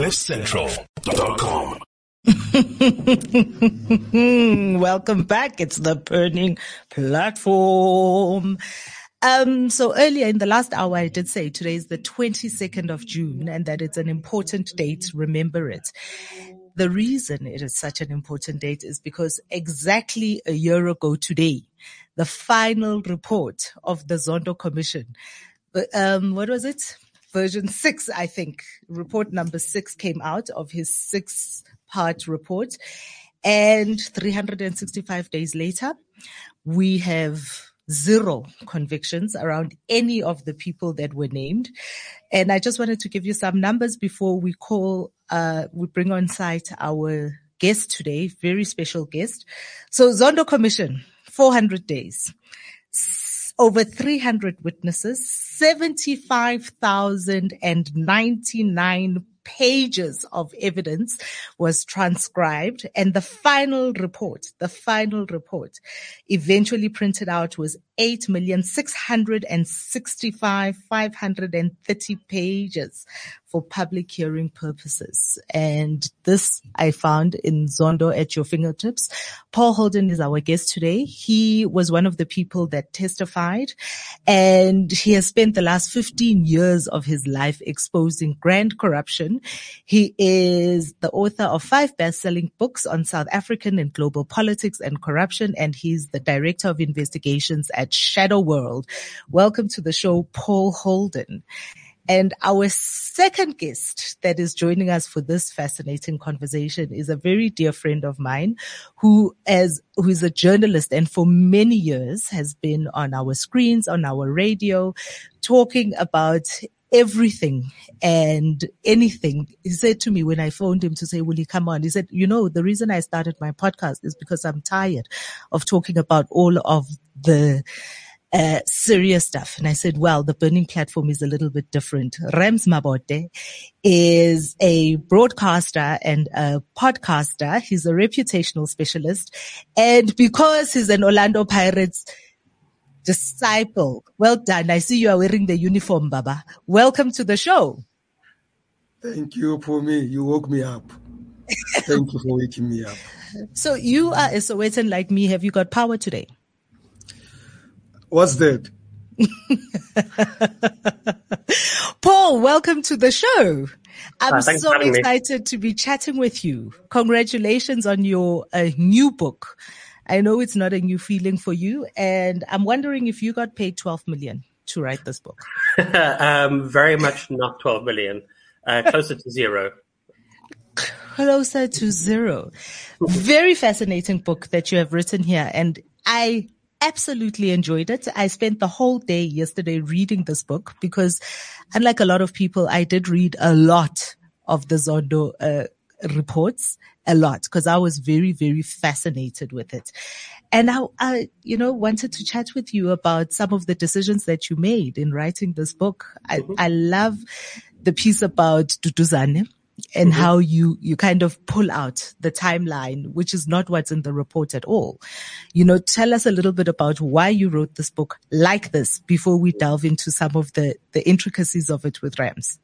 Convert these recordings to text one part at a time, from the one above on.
CliffCentral.com. Welcome back. It's the Burning Platform. Um, so earlier in the last hour, I did say today is the 22nd of June and that it's an important date. Remember it. The reason it is such an important date is because exactly a year ago today, the final report of the Zondo Commission, um, what was it? Version six, I think, report number six came out of his six part report. And 365 days later, we have zero convictions around any of the people that were named. And I just wanted to give you some numbers before we call, uh, we bring on site our guest today, very special guest. So Zondo Commission, 400 days, over 300 witnesses, 75,099 pages of evidence was transcribed and the final report, the final report eventually printed out was 8,665,530 pages for public hearing purposes. And this I found in Zondo at your fingertips. Paul Holden is our guest today. He was one of the people that testified and he has spent the last 15 years of his life exposing grand corruption. He is the author of five best-selling books on South African and global politics and corruption. And he's the director of investigations at Shadow World. Welcome to the show, Paul Holden. And our second guest that is joining us for this fascinating conversation is a very dear friend of mine who as, who is a journalist and for many years has been on our screens, on our radio, talking about everything and anything. He said to me when I phoned him to say, will he come on? He said, you know, the reason I started my podcast is because I'm tired of talking about all of the uh, serious stuff. And I said, well, the burning platform is a little bit different. Rams Mabote is a broadcaster and a podcaster. He's a reputational specialist. And because he's an Orlando Pirates disciple, well done. I see you are wearing the uniform, Baba. Welcome to the show. Thank you for me. You woke me up. Thank you for waking me up. So you are a Sowetan like me. Have you got power today? What's that? Paul, welcome to the show. I'm Uh, so thanks for having me. excited to be chatting with you. Congratulations on your uh, new book. I know it's not a new feeling for you, and I'm wondering if you got paid 12 million to write this book. um, very much not 12 million, uh, closer to zero. Closer to zero. Very fascinating book that you have written here, and I absolutely enjoyed it. I spent the whole day yesterday reading this book because unlike a lot of people, I did read a lot of the Zondo, uh, reports a lot because I was very, very fascinated with it. And I, I, you know, wanted to chat with you about some of the decisions that you made in writing this book. I, mm-hmm. I love the piece about Duduzane and mm-hmm. how you, you kind of pull out the timeline, which is not what's in the report at all. You know, tell us a little bit about why you wrote this book like this before we delve into some of the, the intricacies of it with Rams.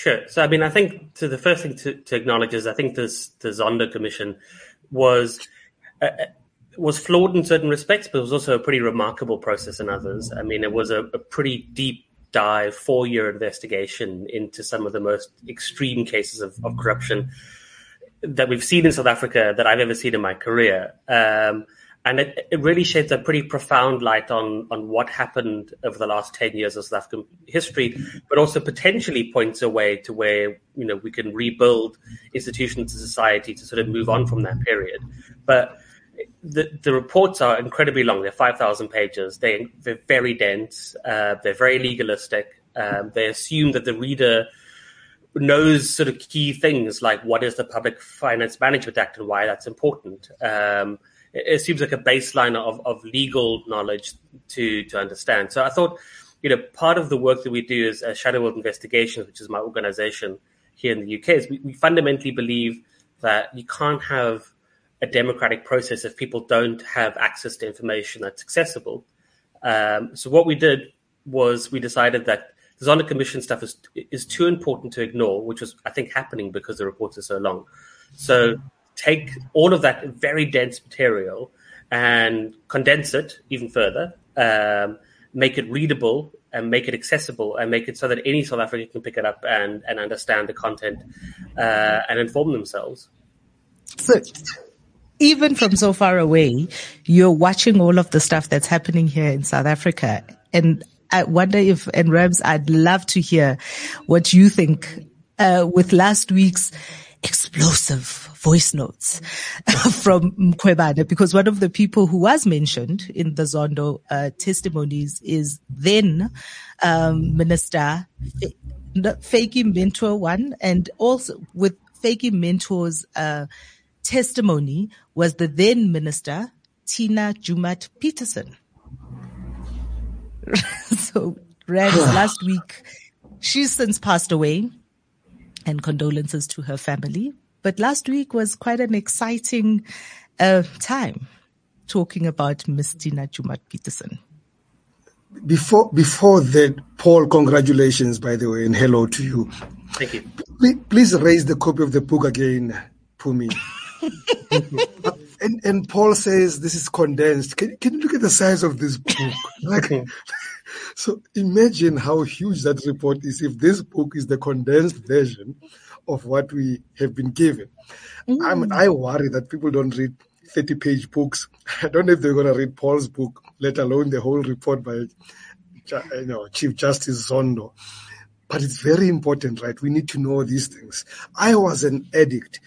Sure. So, I mean, I think so the first thing to, to acknowledge is I think this the Zondo Commission was uh, was flawed in certain respects, but it was also a pretty remarkable process in others. I mean, it was a, a pretty deep dive, four year investigation into some of the most extreme cases of, of corruption that we've seen in South Africa that I've ever seen in my career. Um, and it, it really sheds a pretty profound light on on what happened over the last 10 years of South African history, but also potentially points a way to where you know we can rebuild institutions of society to sort of move on from that period. But the the reports are incredibly long. They're 5,000 pages. They, they're very dense. Uh, they're very legalistic. Um, they assume that the reader knows sort of key things like what is the Public Finance Management Act and why that's important. Um, it, seems like a baseline of, of legal knowledge to to understand. So I thought, you know, part of the work that we do is uh, Shadow World Investigations, which is my organization here in the UK, is we, we fundamentally believe that you can't have a democratic process if people don't have access to information that's accessible. Um, so what we did was we decided that the Zondo Commission stuff is is too important to ignore, which was I think happening because the reports are so long. So take all of that very dense material and condense it even further, um, make it readable and make it accessible and make it so that any South African can pick it up and, and understand the content uh, and inform themselves. So even from so far away, you're watching all of the stuff that's happening here in South Africa. And I wonder if, and Rams, I'd love to hear what you think uh, with last week's explosive voice notes from Mkhwebane because one of the people who was mentioned in the Zondo uh, testimonies is then um, Minister Vytjie Mentor one, and also with Vytjie Mentor's uh, testimony was the then Minister Tina Joemat Pettersson. so, Rams, last week, she's since passed away and condolences to her family. But last week was quite an exciting uh, time talking about Miss Tina Joemat Pettersson. Before before that, Paul, congratulations, by the way, and hello to you. Thank you. Please, please raise the copy of the book again, Phumi. and and Paul says this is condensed. Can can you look at the size of this book? Like, so imagine how huge that report is if this book is the condensed version of what we have been given. Mm. i worry that people don't read 30 page books. I don't know if they're going to read Paul's book, let alone the whole report by you know, Chief Justice Zondo. But it's very important, right? We need to know these things. I was an addict.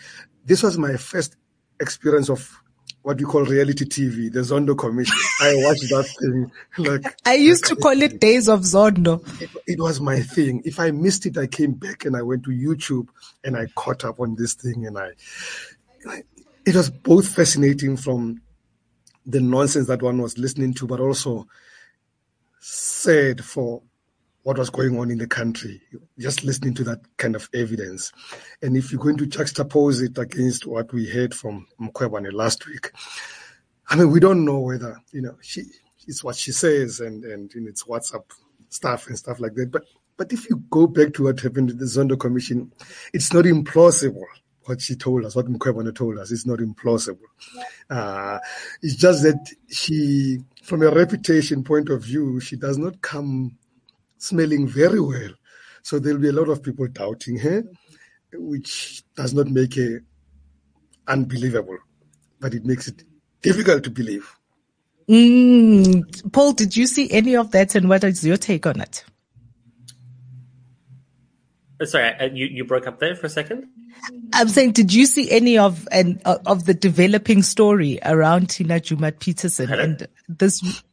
This was my first experience of what we call reality TV, the Zondo Commission. I watched that thing like I used to call it Days of Zondo. It, it, was my thing. If I missed it, I came back and I went to YouTube and I caught up on this thing and I, it was both fascinating from the nonsense that one was listening to, but also sad for what was going on in the country, just listening to that kind of evidence. And if you're going to juxtapose it against what we heard from Mkhwebane last week, I mean, we don't know whether, you know, she, it's what she says and, and in its WhatsApp stuff and stuff like that. But, but if you go back to what happened in the Zondo Commission, it's not implausible what she told us, what Mkhwebane told us. It's not implausible. Uh, it's just that she, from a reputation point of view, she does not come smelling very well. So there'll be a lot of people doubting her, which does not make her unbelievable, but it makes it difficult to believe. Mm. Paul, did you see any of that and what is your take on it? Uh, sorry, uh, you, you broke up there for a second. I'm saying, did you see any of and uh, of the developing story around Tina Joemat Pettersson and this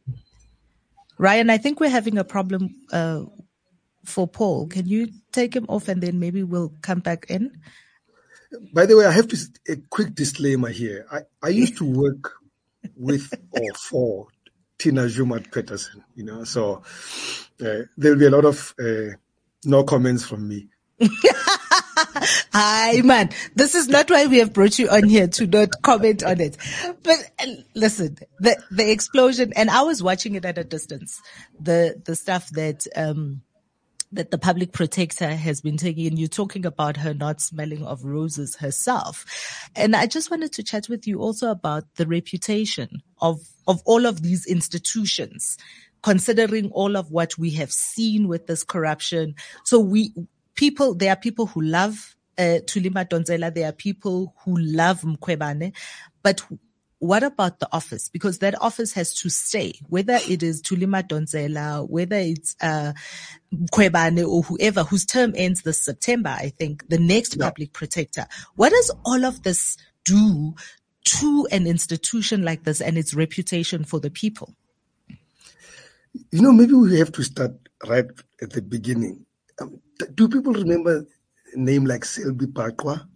Ryan, I think we're having a problem uh, for Paul. Can you take him off and then maybe we'll come back in? By the way, I have to a quick disclaimer here. I, I used to work with or for Tina Joemat Pettersson, you know, so uh, there'll be a lot of uh, no comments from me. Hi, man. This is not why we have brought you on here to not comment on it. But uh, listen, the, the explosion, and I was watching it at a distance. The, the stuff that, um, that the public protector has been taking. and You're talking about her not smelling of roses herself. And I just wanted to chat with you also about the reputation of, of all of these institutions, considering all of what we have seen with this corruption. So we, people, there are people who love uh, Thuli Madonsela. There are people who love Mkhwebane, but what about the office? Because that office has to stay, whether it is Thuli Madonsela, whether it's uh, or whoever whose term ends this September, I think, the next yeah. public protector. What does all of this do to an institution like this and its reputation for the people? You know, maybe we have to start right at the beginning. Um, do people remember a name like Selby Baqwa?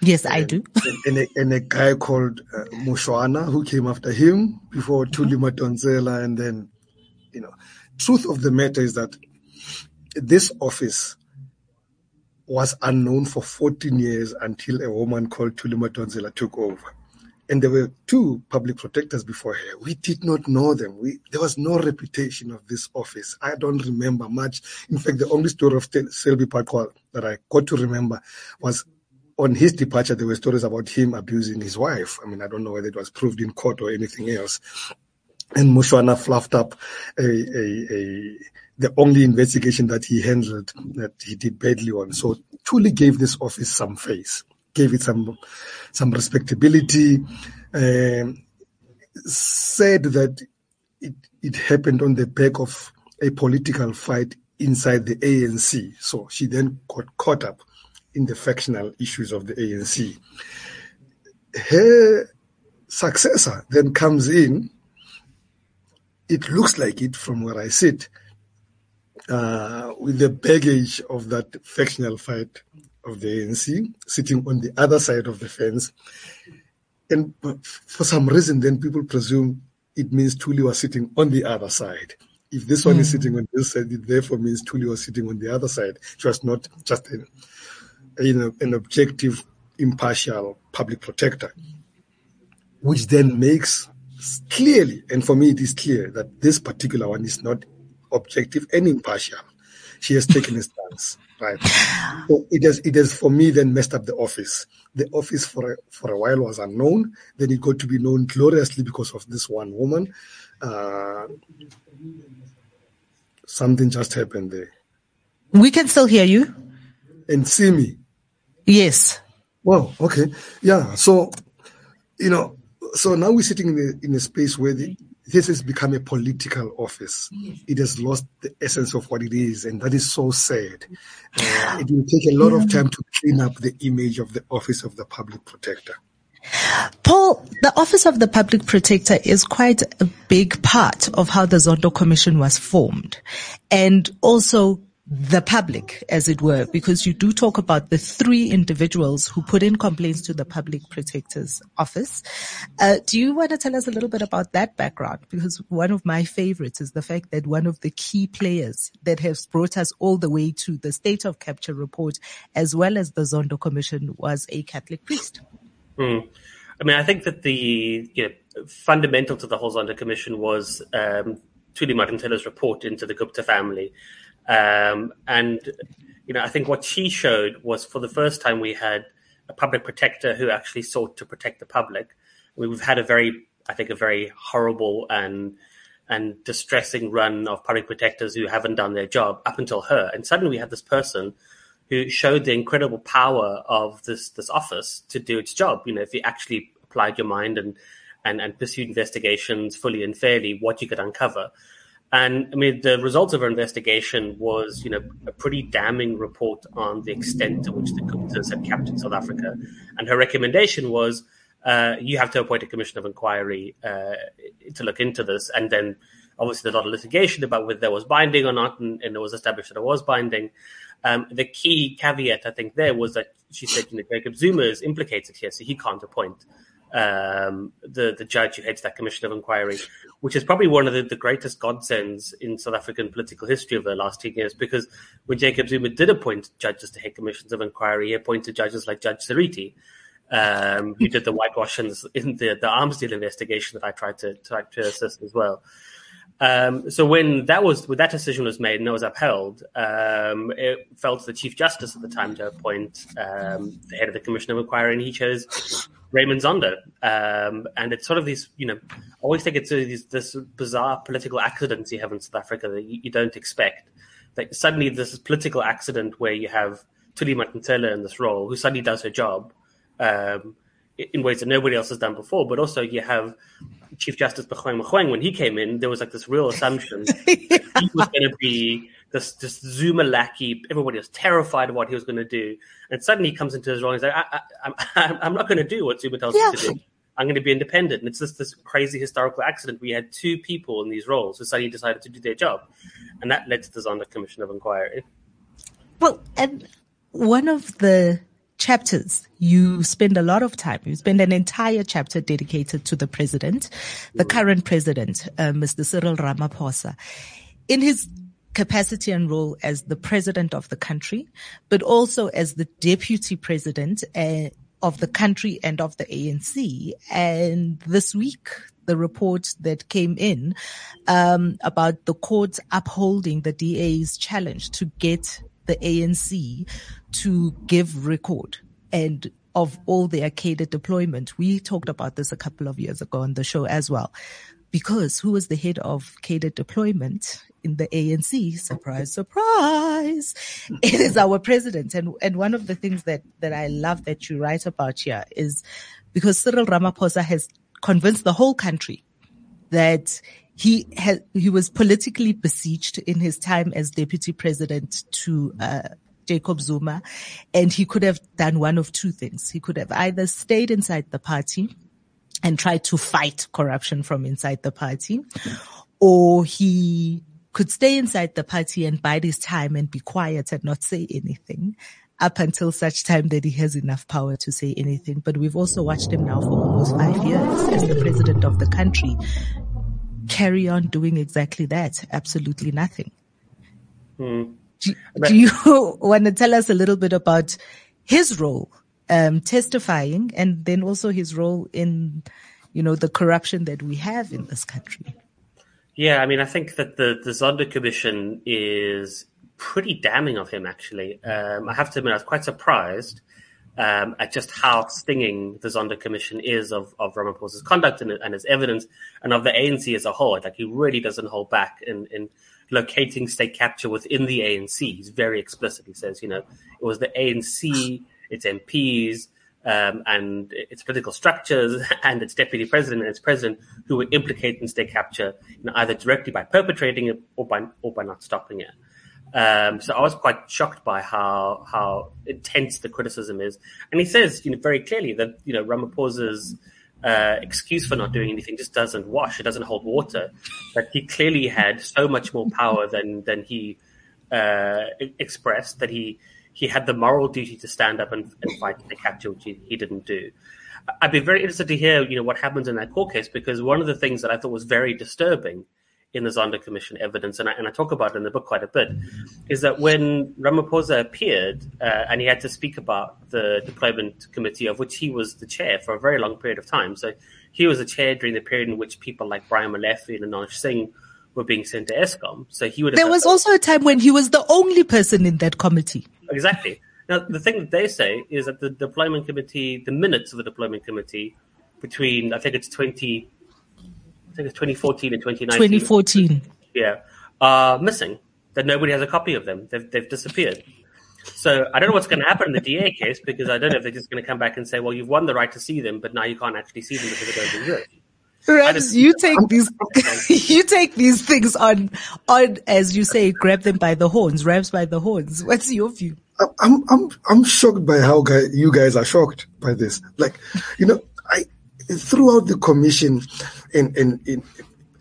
Yes, and, I do. and, a, and, a, guy called uh, Mushwana who came after him before mm-hmm. Thuli Madonsela. And then, you know, truth of the matter is that this office was unknown for 14 years until a woman called Thuli Madonsela took over. And there were two public protectors before her. We did not know them. We, there was no reputation of this office. I don't remember much. In fact, the only story of Selby Baqwa that I got to remember was on his departure, there were stories about him abusing his wife. I mean, I don't know whether it was proved in court or anything else. And Mushwana fluffed up a, a, a, the only investigation that he handled that he did badly on. So Thuli gave this office some face, gave it some some respectability. Um, said that it, it happened on the back of a political fight inside the ANC. So she then got caught up in the factional issues of the ANC. Her successor then comes in. It looks like it from where I sit, uh, with the baggage of that factional fight of the ANC, sitting on the other side of the fence. And for some reason, then people presume it means Thuli was sitting on the other side. If this one mm. is hmm. sitting on this side, it therefore means Thuli was sitting on the other side. It was not just a you know, an objective, impartial public protector, which then makes clearly, and for me it is clear that this particular one is not objective and impartial. She has taken a stance, right? So it has, it has for me then messed up the office. The office for a, for a while was unknown. Then it got to be known gloriously because of this one woman. Uh, something just happened there. We can still hear you and see me. Yes. Wow. Okay. Yeah. So, you know, so now we're sitting in a, in a space where the, this has become a political office. It has lost the essence of what it is, and that is so sad. Uh, it will take a lot of time to clean up the image of the office of the public protector. Paul, the Office of the Public Protector is quite a big part of how the Zondo Commission was formed and also the public, as it were, because you do talk about the three individuals who put in complaints to the public protector's office. Uh, do you want to tell us a little bit about that background? Because one of my favorites is the fact that one of the key players that has brought us all the way to the state of capture report, as well as the Zondo Commission, was a Catholic priest. Mm. I mean, I think that the you know, fundamental to the whole Zondo Commission was um, Thuli Madonsela's report into the Gupta family um, and you know, I think what she showed was for the first time we had a public protector who actually sought to protect the public. We've had a very, I think, a very horrible and and distressing run of public protectors who haven't done their job up until her. And suddenly we had this person who showed the incredible power of this this office to do its job. You know, if you actually applied your mind and and, and pursued investigations fully and fairly, what you could uncover. And I mean, the results of her investigation was, you know, a pretty damning report on the extent to which the Guptas had captured South Africa. And her recommendation was, uh, you have to appoint a commission of inquiry uh, to look into this. And then, obviously, there's a lot of litigation about whether there was binding or not, and, and it was established that it was binding. Um, the key caveat, I think, there was that she said, you know, Jacob Zuma is implicated here, so he can't appoint um, the the judge who heads that commission of inquiry, which is probably one of the, the greatest godsends in South African political history of the last ten years. Because when Jacob Zuma did appoint judges to head commissions of inquiry, he appointed judges like Judge Seriti, um, who did the whitewash in the, the arms deal investigation that I tried to try to assist as well. Um, so when that was when that decision was made and it was upheld, um, it fell to the Chief Justice at the time to appoint um, the head of the Commission of Inquiry, and he chose Raymond Zondo. Um, and it's sort of these, you know, I always think it's these, this bizarre political accidents you have in South Africa that you, you don't expect. Like suddenly this political accident where you have Thuli Madonsela in this role, who suddenly does her job um, in ways that nobody else has done before, but also you have Chief Justice Mogoeng Mogoeng, when he came in, there was like this real assumption yeah. he was going to be this, this Zuma lackey. Everybody was terrified of what he was going to do. And suddenly he comes into his role and he's like, I, I, I'm not going to do what Zuma tells yeah. me to do. I'm going to be independent. And it's just this crazy historical accident. We had two people in these roles who suddenly decided to do their job. And that led to the Zondo Commission of Inquiry. Well, and one of the chapters, you spend a lot of time. You spend an entire chapter dedicated to the president, the current president, uh, Mr. Cyril Ramaphosa. In his capacity and role as the president of the country, but also as the deputy president uh, of the country and of the ANC. And this week, the report that came in um, about the courts upholding the DA's challenge to get the ANC to give record and of all their cadre deployment. We talked about this a couple of years ago on the show as well. Because who was the head of cadre deployment in the ANC? Surprise, surprise. It is our president. And, and one of the things that, that I love that you write about here is because Cyril Ramaphosa has convinced the whole country that he had, he was politically besieged in his time as deputy president to, uh, Jacob Zuma, and he could have done one of two things. He could have either stayed inside the party and tried to fight corruption from inside the party, or he could stay inside the party and bide his time and be quiet and not say anything up until such time that he has enough power to say anything. But we've also watched him now for almost five years as the president of the country carry on doing exactly that. Absolutely nothing. Hmm. Do, do you want to tell us a little bit about his role, um, testifying and then also his role in, you know, the corruption that we have in this country? Yeah, I mean, I think that the, the Zondo Commission is pretty damning of him, actually. Um, I have to admit, I was quite surprised um, at just how stinging the Zondo Commission is of, of Ramaphosa's conduct and, and, his evidence, and of the ANC as a whole. Like, he really doesn't hold back in, in locating state capture within the ANC. He's very explicit. He says, you know, it was the ANC, its MPs, um, and its political structures and its deputy president and its president who were implicated in state capture, you know, either directly by perpetrating it or by or by not stopping it. Um, so I was quite shocked by how how intense the criticism is, and he says, you know, very clearly that you know Ramaphosa's uh, excuse for not doing anything just doesn't wash. It doesn't hold water. That he clearly had so much more power than than he uh, expressed. That he he had the moral duty to stand up and, and fight the capture, which he, he didn't do. I'd be very interested to hear, you know, what happens in that court case because one of the things that I thought was very disturbing in the Zondo Commission evidence, and I, and I talk about it in the book quite a bit, is that when Ramaphosa appeared uh, and he had to speak about the deployment committee, of which he was the chair for a very long period of time. So he was the chair during the period in which people like Brian Molefe and Anoj Singh were being sent to Eskom. So he would. There was also a time when he was the only person in that committee. Exactly. Now the thing that they say is that the deployment committee, the minutes of the deployment committee, between I think it's twenty I think it's 2014 and 2019. 2014. Yeah. Are missing. That nobody has a copy of them. They've, they've disappeared. So I don't know what's going to happen in the DA case because I don't know if they're just going to come back and say, well, you've won the right to see them, but now you can't actually see them because they don't exist. Rams, you take these, you take these things on, on, as you say, grab them by the horns, Rams by the horns. What's your view? I'm, I'm, I'm shocked by how guy, you guys are shocked by this. Like, you know, I, throughout the commission, and, and, and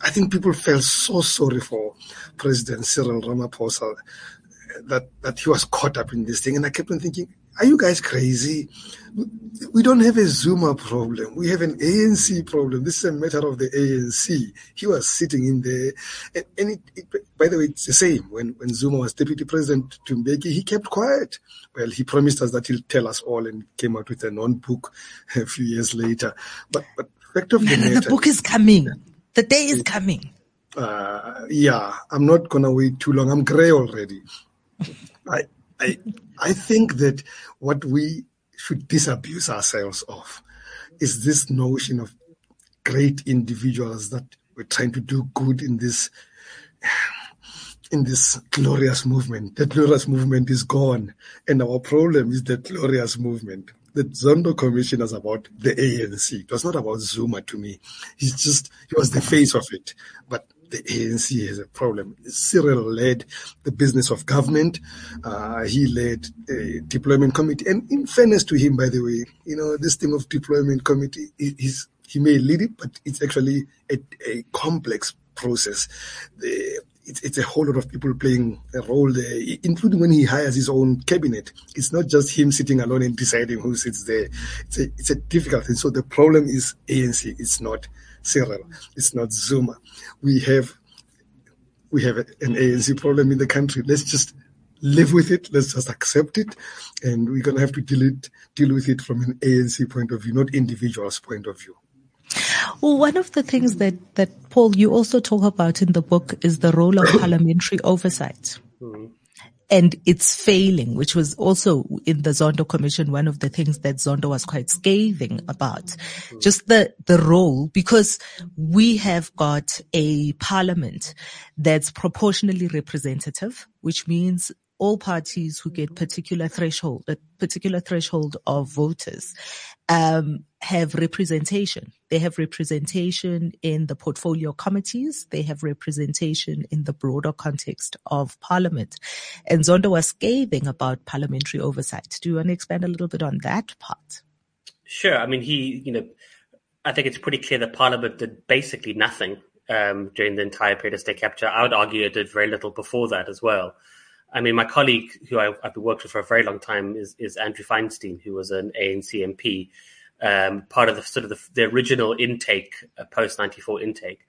I think people felt so sorry for President Cyril Ramaphosa that, that he was caught up in this thing. And I kept on thinking, are you guys crazy? We don't have a Zuma problem. We have an ANC problem. This is a matter of the ANC. He was sitting in there. And, and it, it, by the way, it's the same. When, when Zuma was deputy president to Mbeki, he kept quiet. Well, he promised us that he'll tell us all and came out with a non-book a few years later. But, but fact of the matter. The book is coming. The day is coming. Uh, yeah, I'm not going to wait too long. I'm gray already. I, I, I think that what we should disabuse ourselves of is this notion of great individuals that we're trying to do good in this in this glorious movement. That glorious movement is gone, and our problem is that glorious movement. The Zondo Commission is about the ANC. It was not about Zuma to me. He's just he was the face of it, but the ANC has a problem. Cyril led the business of government. Uh, he led a deployment committee. And in fairness to him, by the way, you know, this thing of deployment committee, he's, he may lead it, but it's actually a, a complex process. The, it's, it's, a whole lot of people playing a role there, including when he hires his own cabinet. It's not just him sitting alone and deciding who sits there. It's a, it's a difficult thing. So the problem is ANC. It's not Cyril. It's not Zuma. We have we have an ANC problem in the country. Let's just live with it. Let's just accept it. And we're going to have to deal it, deal with it from an ANC point of view, not individual's point of view. Well, one of the things that, that Paul, you also talk about in the book is the role of parliamentary oversight. Mm-hmm and it's failing, which was also in the Zondo Commission, one of the things that Zondo was quite scathing about. Mm-hmm. Just the, the role, because we have got a parliament that's proportionally representative, which means all parties who get mm-hmm. particular threshold, a particular threshold of voters, um, have representation. They have representation in the portfolio committees. They have representation in the broader context of parliament. And Zondo was scathing about parliamentary oversight. Do you want to expand a little bit on that part? Sure. I mean, he, you know, I think it's pretty clear that parliament did basically nothing um, during the entire period of state capture. I would argue it did very little before that as well. I mean, my colleague, who I, have worked with for a very long time, is, is Andrew Feinstein, who was an ANC MP, um, part of the sort of the, the original intake, uh, post ninety four intake,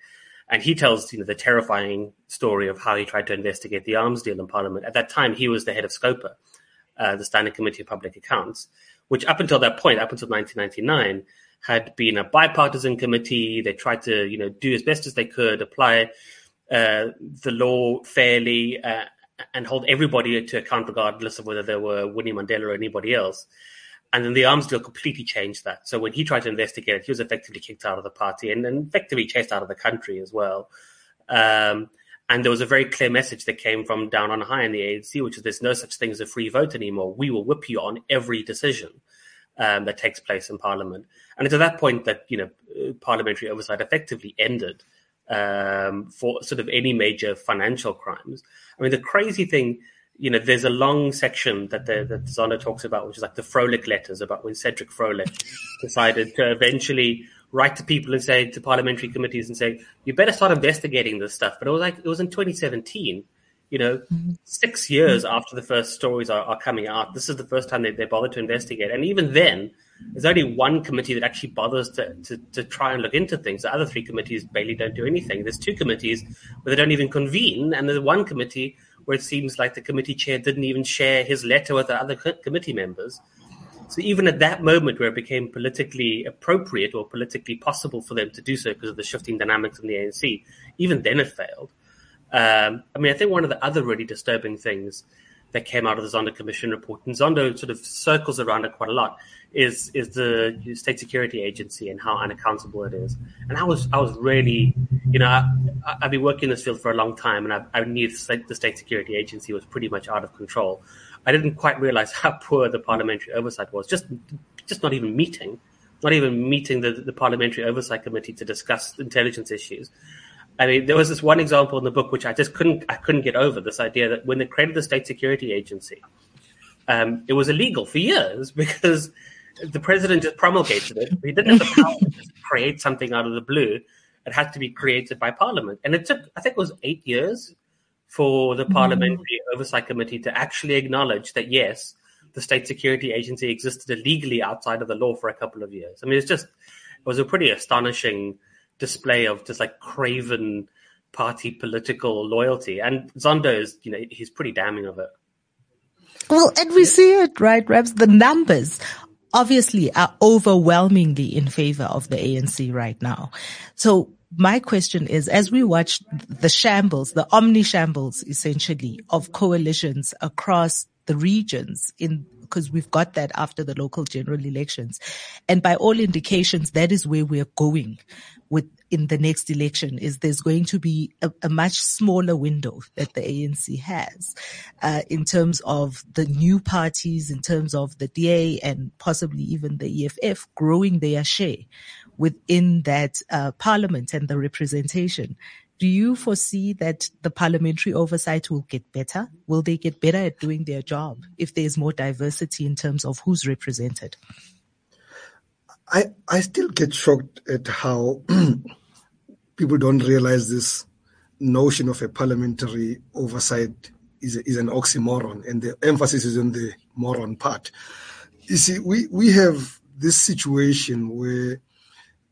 and he tells you know the terrifying story of how he tried to investigate the arms deal in Parliament. At that time, he was the head of SCOPA, uh, the Standing Committee of Public Accounts, which up until that point, up until 1999, had been a bipartisan committee. They tried to you know do as best as they could, apply uh, the law fairly. Uh, and hold everybody to account regardless of whether they were Winnie Mandela or anybody else. And then the arms deal completely changed that. So when he tried to investigate it, he was effectively kicked out of the party and, and effectively chased out of the country as well. Um, and there was a very clear message that came from down on high in the ANC, which is there's no such thing as a free vote anymore. We will whip you on every decision um, that takes place in Parliament. And it's at that point that you know parliamentary oversight effectively ended um, for sort of any major financial crimes. I mean, the crazy thing, you know, there's a long section that the, that Zondo talks about, which is like the Frolick letters about when Cedric Frolick decided to eventually write to people and say to parliamentary committees and say, you better start investigating this stuff. But it was like, it was in 2017 you know, mm-hmm. six years mm-hmm. after the first stories are, are, coming out, this is the first time they, they bother to investigate. And even then, there's only one committee that actually bothers to, to, to, try and look into things. The other three committees barely don't do anything. There's two committees where they don't even convene, and there's one committee where it seems like the committee chair didn't even share his letter with the other committee members. So even at that moment where it became politically appropriate or politically possible for them to do so because of the shifting dynamics in the ANC, even then it failed. Um, I mean, I think one of the other really disturbing things that came out of the Zondo Commission report, and Zondo sort of circles around it quite a lot, is is the State Security Agency and how unaccountable it is. And I was I was really, you know, I, have been working in this field for a long time, and I, I knew the State, the State Security Agency was pretty much out of control. I didn't quite realize how poor the parliamentary oversight was. Just just not even meeting, not even meeting the, the parliamentary oversight committee to discuss intelligence issues. I mean, there was this one example in the book which I just couldn't I couldn't get over this idea that when they created the State Security Agency, um, it was illegal for years because the president just promulgated it. He didn't have the power to just create something out of the blue. It had to be created by Parliament, and it took I think it was eight years for the mm-hmm. Parliamentary Oversight Committee to actually acknowledge that yes, the State Security Agency existed illegally outside of the law for a couple of years. I mean, it's just it was a pretty astonishing display of just like craven party political loyalty. And Zondo is, you know, he's pretty damning of it. Well, and we see it, right, Rams? The numbers obviously are overwhelmingly in favor of the ANC right now. So my question is, as we watch the shambles, the omni shambles essentially of coalitions across the regions in because we've got that after the local general elections. And by all indications, that is where we're going with in the next election is there's going to be a, a much smaller window that the ANC has uh, in terms of the new parties, in terms of the DA and possibly even the EFF growing their share within that uh, parliament and the representation. Do you foresee that the parliamentary oversight will get better? Will they get better at doing their job if there's more diversity in terms of who's represented? I, I still get shocked at how people don't realize this notion of a parliamentary oversight is, is an oxymoron, and the emphasis is on the moron part. You see, we, we have this situation where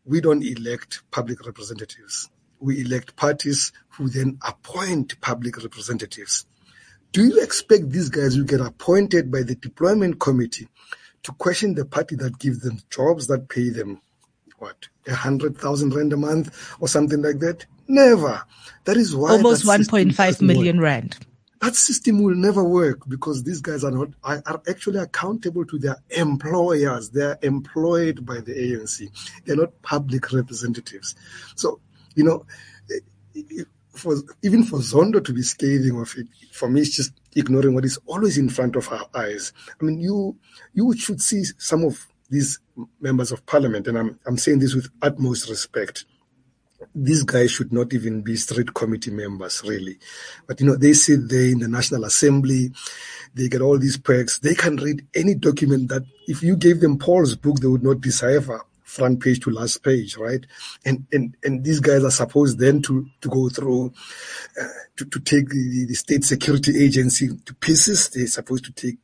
we don't elect public representatives. We elect parties who then appoint public representatives. do you expect these guys who get appointed by the deployment committee to question the party that gives them jobs that pay them what a hundred thousand rand a month or something like that? Never. That is why almost one point five million work. rand. That system will never work because these guys are not are actually accountable to their employers. They are employed by the ANC. They're not public representatives. So you know, for even for Zondo to be scathing of it, for me, it's just ignoring what is always in front of our eyes. I mean, you you should see some of these members of parliament, and I'm I'm saying this with utmost respect. These guys should not even be street committee members, really. But you know, they sit there in the National Assembly, they get all these perks. They can read any document that if you gave them Paul's book, they would not decipher front page to last page, right? And and and these guys are supposed then to to go through uh, to to take the, the state security agency to pieces. They're supposed to take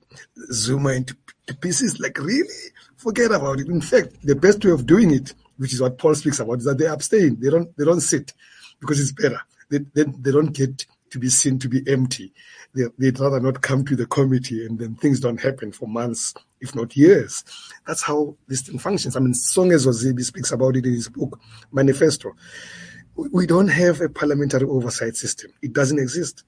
Zuma into to pieces. Like really, forget about it. In fact, the best way of doing it, which is what Paul speaks about, is that they abstain. They don't they don't sit because it's better. They they, they don't get to be seen to be empty. They, would rather not come to the committee and then things don't happen for months, if not years. That's how this thing functions. I mean, Songezo Zibi speaks about it in his book, Manifesto. We don't have a parliamentary oversight system. It doesn't exist.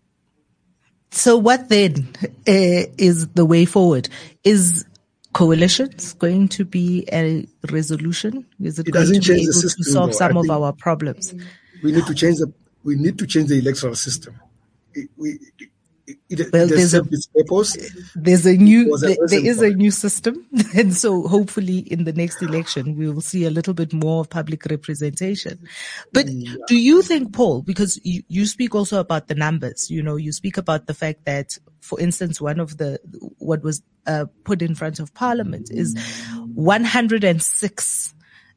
So what then uh, is the way forward? Is coalitions going to be a resolution? Is it, it going to be able system, to solve though. some I of our problems? We need to change the we need to change the electoral system we, it, well, there's a, there's a new a there is a new system and so hopefully in the next election we will see a little bit more of public representation. But yeah. do you think paul because you, you speak also about the numbers you know you speak about the fact that for instance one of the what was uh, put in front of parliament is 106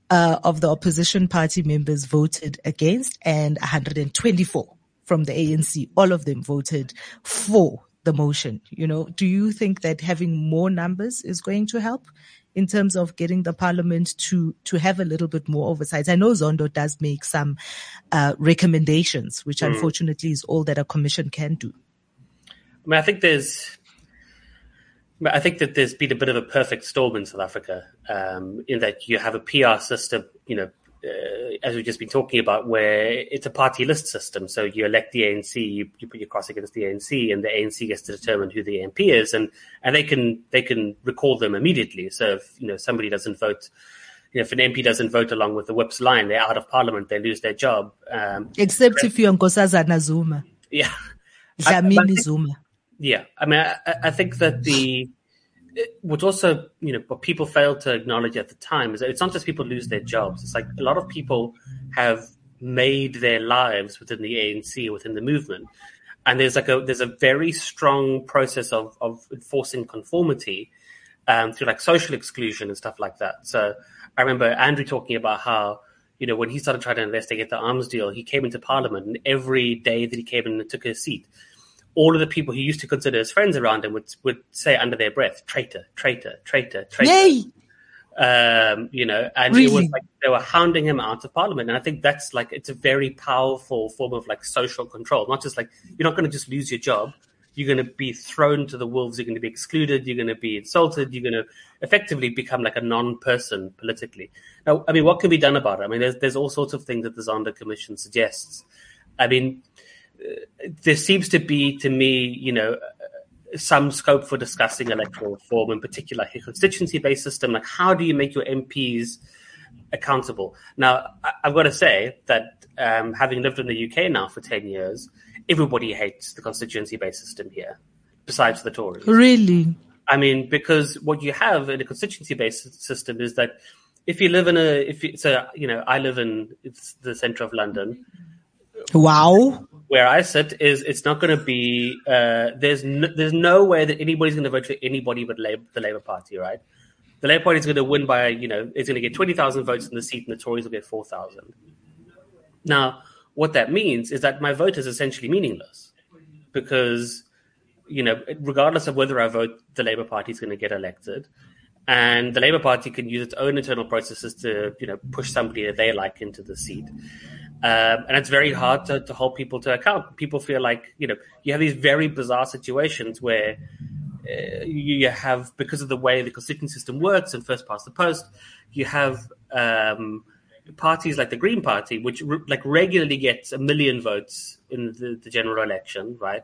uh, of the opposition party members voted against and 124 from the ANC, all of them voted for the motion. You know, do you think that having more numbers is going to help in terms of getting the parliament to to have a little bit more oversight? I know Zondo does make some uh, recommendations, which mm. unfortunately is all that a commission can do. I mean, I think there's. I think that there's been a bit of a perfect storm in South Africa, um, in that you have a PR system, you know, uh, as we've just been talking about, where it's a party list system. So you elect the ANC, you, you put your cross against the ANC, and the ANC gets to determine who the MP is, and and they can they can recall them immediately. So if you know somebody doesn't vote. You know, if an MP doesn't vote along with the whip's line, they're out of parliament. They lose their job. Um, Except if you're Nkosazana Zuma. Yeah. Dlamini Zuma. Yeah. I mean, I, I think that the what also you know what people failed to acknowledge at the time is that it's not just people lose their jobs. It's like a lot of people have made their lives within the ANC, within the movement, and there's like a there's a very strong process of of enforcing conformity um, through like social exclusion and stuff like that. So I remember Andrew talking about how you know when he started trying to investigate the arms deal, he came into Parliament, and every day that he came in and took his seat all of the people he used to consider his friends around him would would say under their breath, "Traitor, traitor, traitor, traitor." Yay! Um, you know, and really? it was like they were hounding him out of parliament. And I think that's like it's a very powerful form of like social control. Not just like you're not going to just lose your job. You're going to be thrown to the wolves. You're going to be excluded. You're going to be insulted. You're going to effectively become like a non-person politically. Now, I mean, what can be done about it? I mean, there's there's all sorts of things that the Zondo Commission suggests. I mean, there seems to be, to me, you know, some scope for discussing electoral reform, in particular a constituency-based system. Like, how do you make your MPs accountable? Now, I've got to say that um, having lived in the UK now for ten years, everybody hates the constituency-based system here, besides the Tories. Really? I mean, because what you have in a constituency-based system is that if you live in a, if it's a, you know, I live in the centre of London. Wow where I sit is it's not going to be uh, there's no, there's no way that anybody's going to vote for anybody but Labour, the Labour Party, right? The Labour Party is going to win by you know it's going to get twenty thousand votes in the seat, and the Tories will get four thousand. Now, what that means is that my vote is essentially meaningless because you know regardless of whether I vote, the Labour Party is going to get elected. And the Labour Party can use its own internal processes to, you know, push somebody that they like into the seat. Um, and it's very hard to, to hold people to account. People feel like, you know, you have these very bizarre situations where uh, you have, because of the way the constituent system works and first past the post, you have um, parties like the Green Party, which re- like regularly gets a million votes in the, the, general election, right?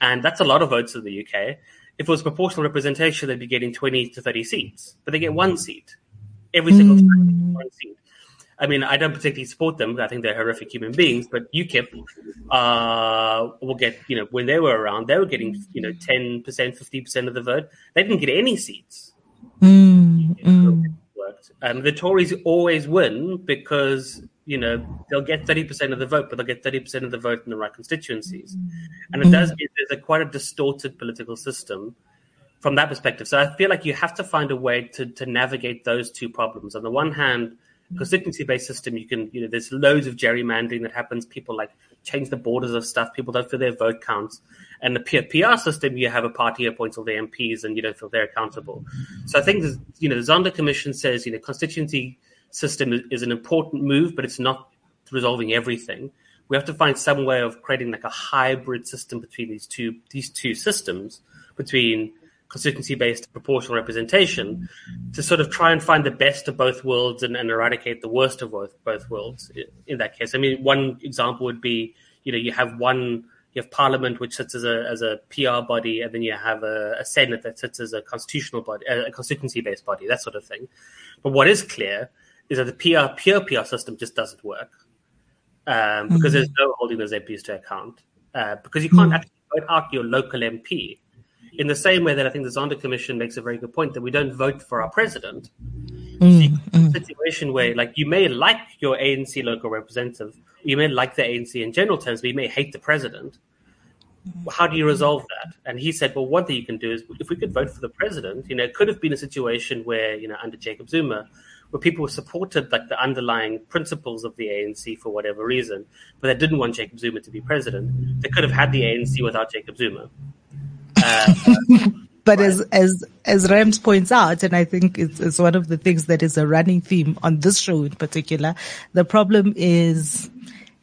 And that's a lot of votes in the UK. If it was proportional representation, they'd be getting 20 to 30 seats, but they get one seat every single mm. time, one seat. I mean, I don't particularly support them. I think they're horrific human beings. But UKIP uh, will get, you know, when they were around, they were getting, you know, ten percent, fifty percent of the vote. They didn't get any seats. Mm, mm. Um, the Tories always win because you know they'll get thirty percent of the vote, but they'll get thirty percent of the vote in the right constituencies, and it does mean there's a quite a distorted political system from that perspective. So I feel like you have to find a way to to navigate those two problems. On the one hand Mm-hmm. constituency based system, you can, you know, there's loads of gerrymandering that happens. People like change the borders of stuff. People don't feel their vote counts. And the PR system, you have a party appoints all the MPs and you don't feel they're accountable. So I think, you know, the Zondo Commission says, you know, constituency system is an important move, but it's not resolving everything. We have to find some way of creating like a hybrid system between these two, these two systems between constituency based proportional representation to sort of try and find the best of both worlds and, and eradicate the worst of both, both worlds in that case. I mean, one example would be, you know, you have one, you have parliament, which sits as a, as a PR body, and then you have a, a senate that sits as a constitutional body, a constituency based body, that sort of thing. But what is clear is that the PR, pure PR system just doesn't work. Um, because mm-hmm. there's no holding those MPs to account. Uh, because you can't mm-hmm. actually vote out your local MP in the same way that I think the Zondo Commission makes a very good point that we don't vote for our president. Mm, mm. situation where, like, you may like your ANC local representative, you may like the ANC in general terms, but you may hate the president. How do you resolve that? And he said, well, one thing you can do is if we could vote for the president, you know, it could have been a situation where, you know, under Jacob Zuma, where people supported like the underlying principles of the ANC for whatever reason, but they didn't want Jacob Zuma to be president. They could have had the ANC without Jacob Zuma. Uh, but as as as Rams points out, and I think it's, it's one of the things that is a running theme on this show in particular, the problem is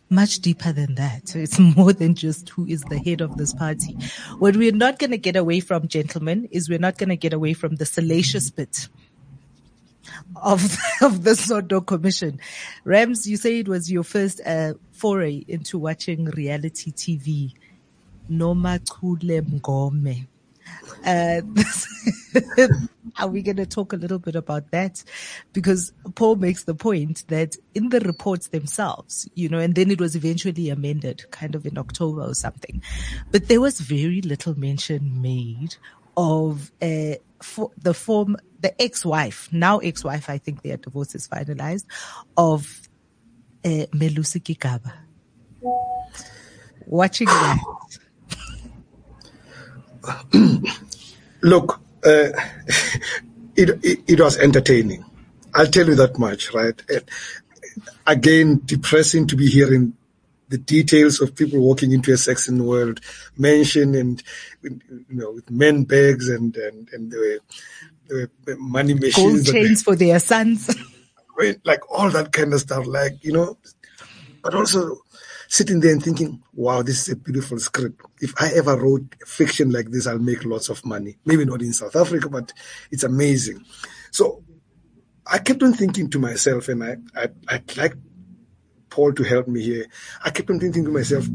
much deeper than that. It's more than just who is the head of this party. What we're not going to get away from, gentlemen, is we're not going to get away from the salacious bit of of the Zondo Commission. Rams, you say it was your first uh, foray into watching reality TV. Nomachule Mngoma. Uh, are we going to talk a little bit about that? Because Paul makes the point that in the reports themselves, you know, and then it was eventually amended kind of in October or something, but there was very little mention made of uh, for the form, the ex-wife, now ex-wife, I think their divorce is finalized, of uh, Malusi Gigaba. Watching that. Look, uh, it, it, it was entertaining. I'll tell you that much, right? again, depressing to be hearing the details of people walking into a Saxonwold mentioned and you know with men bags and and and the, the money machines gold chains for their sons like all that kind of stuff like you know but also sitting there and thinking, wow, this is a beautiful script. If I ever wrote fiction like this, I'll make lots of money. Maybe not in South Africa, but it's amazing. So I kept on thinking to myself, and I, I, I'd like Paul to help me here. I kept on thinking to myself,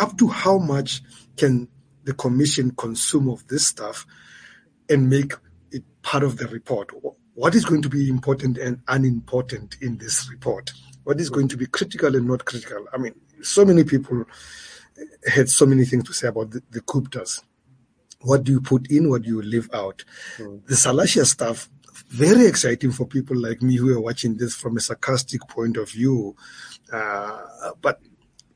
up to how much can the commission consume of this stuff and make it part of the report? What is going to be important and unimportant in this report? What is going to be critical and not critical? I mean, so many people had so many things to say about the, the Guptas. What do you put in? What do you leave out? Mm. The Salacia stuff, very exciting for people like me who are watching this from a sarcastic point of view. Uh, but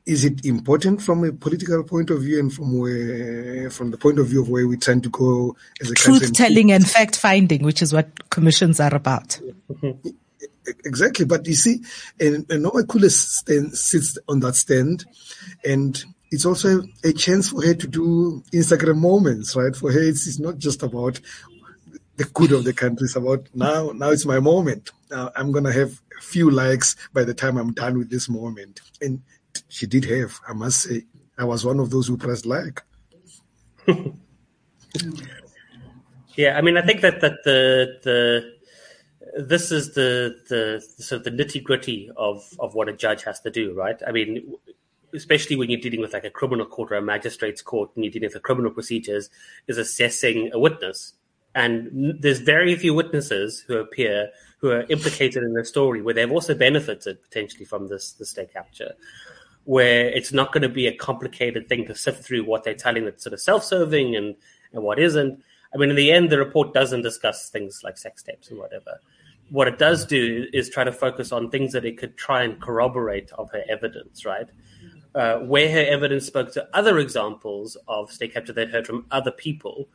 is it important from a political point of view and from where, from the point of view of where we tend to go as a truth telling and fact finding, which is what commissions are about? exactly. But you see, and, and Nomachule sits on that stand, and it's also a chance for her to do Instagram moments, right? For her, it's, it's not just about the good of the country. It's about now, now it's my moment. Now I'm to have a few likes by the time I'm done with this moment. And she did have, I must say, I was one of those who pressed like. yeah, I mean, I think that, that the, the, this is the, the, the sort of the nitty gritty of, of what a judge has to do, right? I mean, especially when you're dealing with like a criminal court or a magistrate's court and you're dealing with the criminal procedures, is assessing a witness. And there's very few witnesses who appear who are implicated in the story where they've also benefited potentially from this, this state capture, where it's not going to be a complicated thing to sift through what they're telling that's sort of self-serving and, and what isn't. I mean, in the end, the report doesn't discuss things like sex tapes and whatever. What it does do is try to focus on things that it could try and corroborate of her evidence, right? uh, where her evidence spoke to other examples of state capture they'd heard from other people.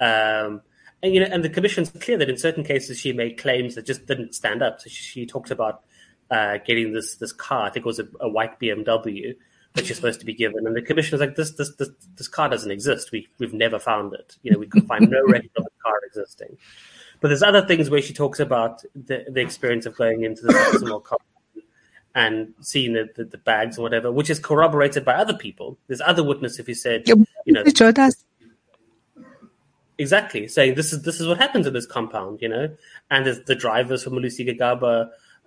Um, and you know, and the commission's clear that in certain cases she made claims that just didn't stand up. So she, she talks about uh, getting this this car. I think it was a, a, white BMW that she's supposed to be given, and the commission was like, "This this this this car doesn't exist. We we've never found it. You know, we could find no record of the car existing." But there's other things where she talks about the, the experience of going into the car and seeing the, the, the, bags or whatever, which is corroborated by other people. There's other witnesses who said, yeah, you know, exactly saying this is this is what happens in this compound, you know, and there's the drivers from Malusi Gigaba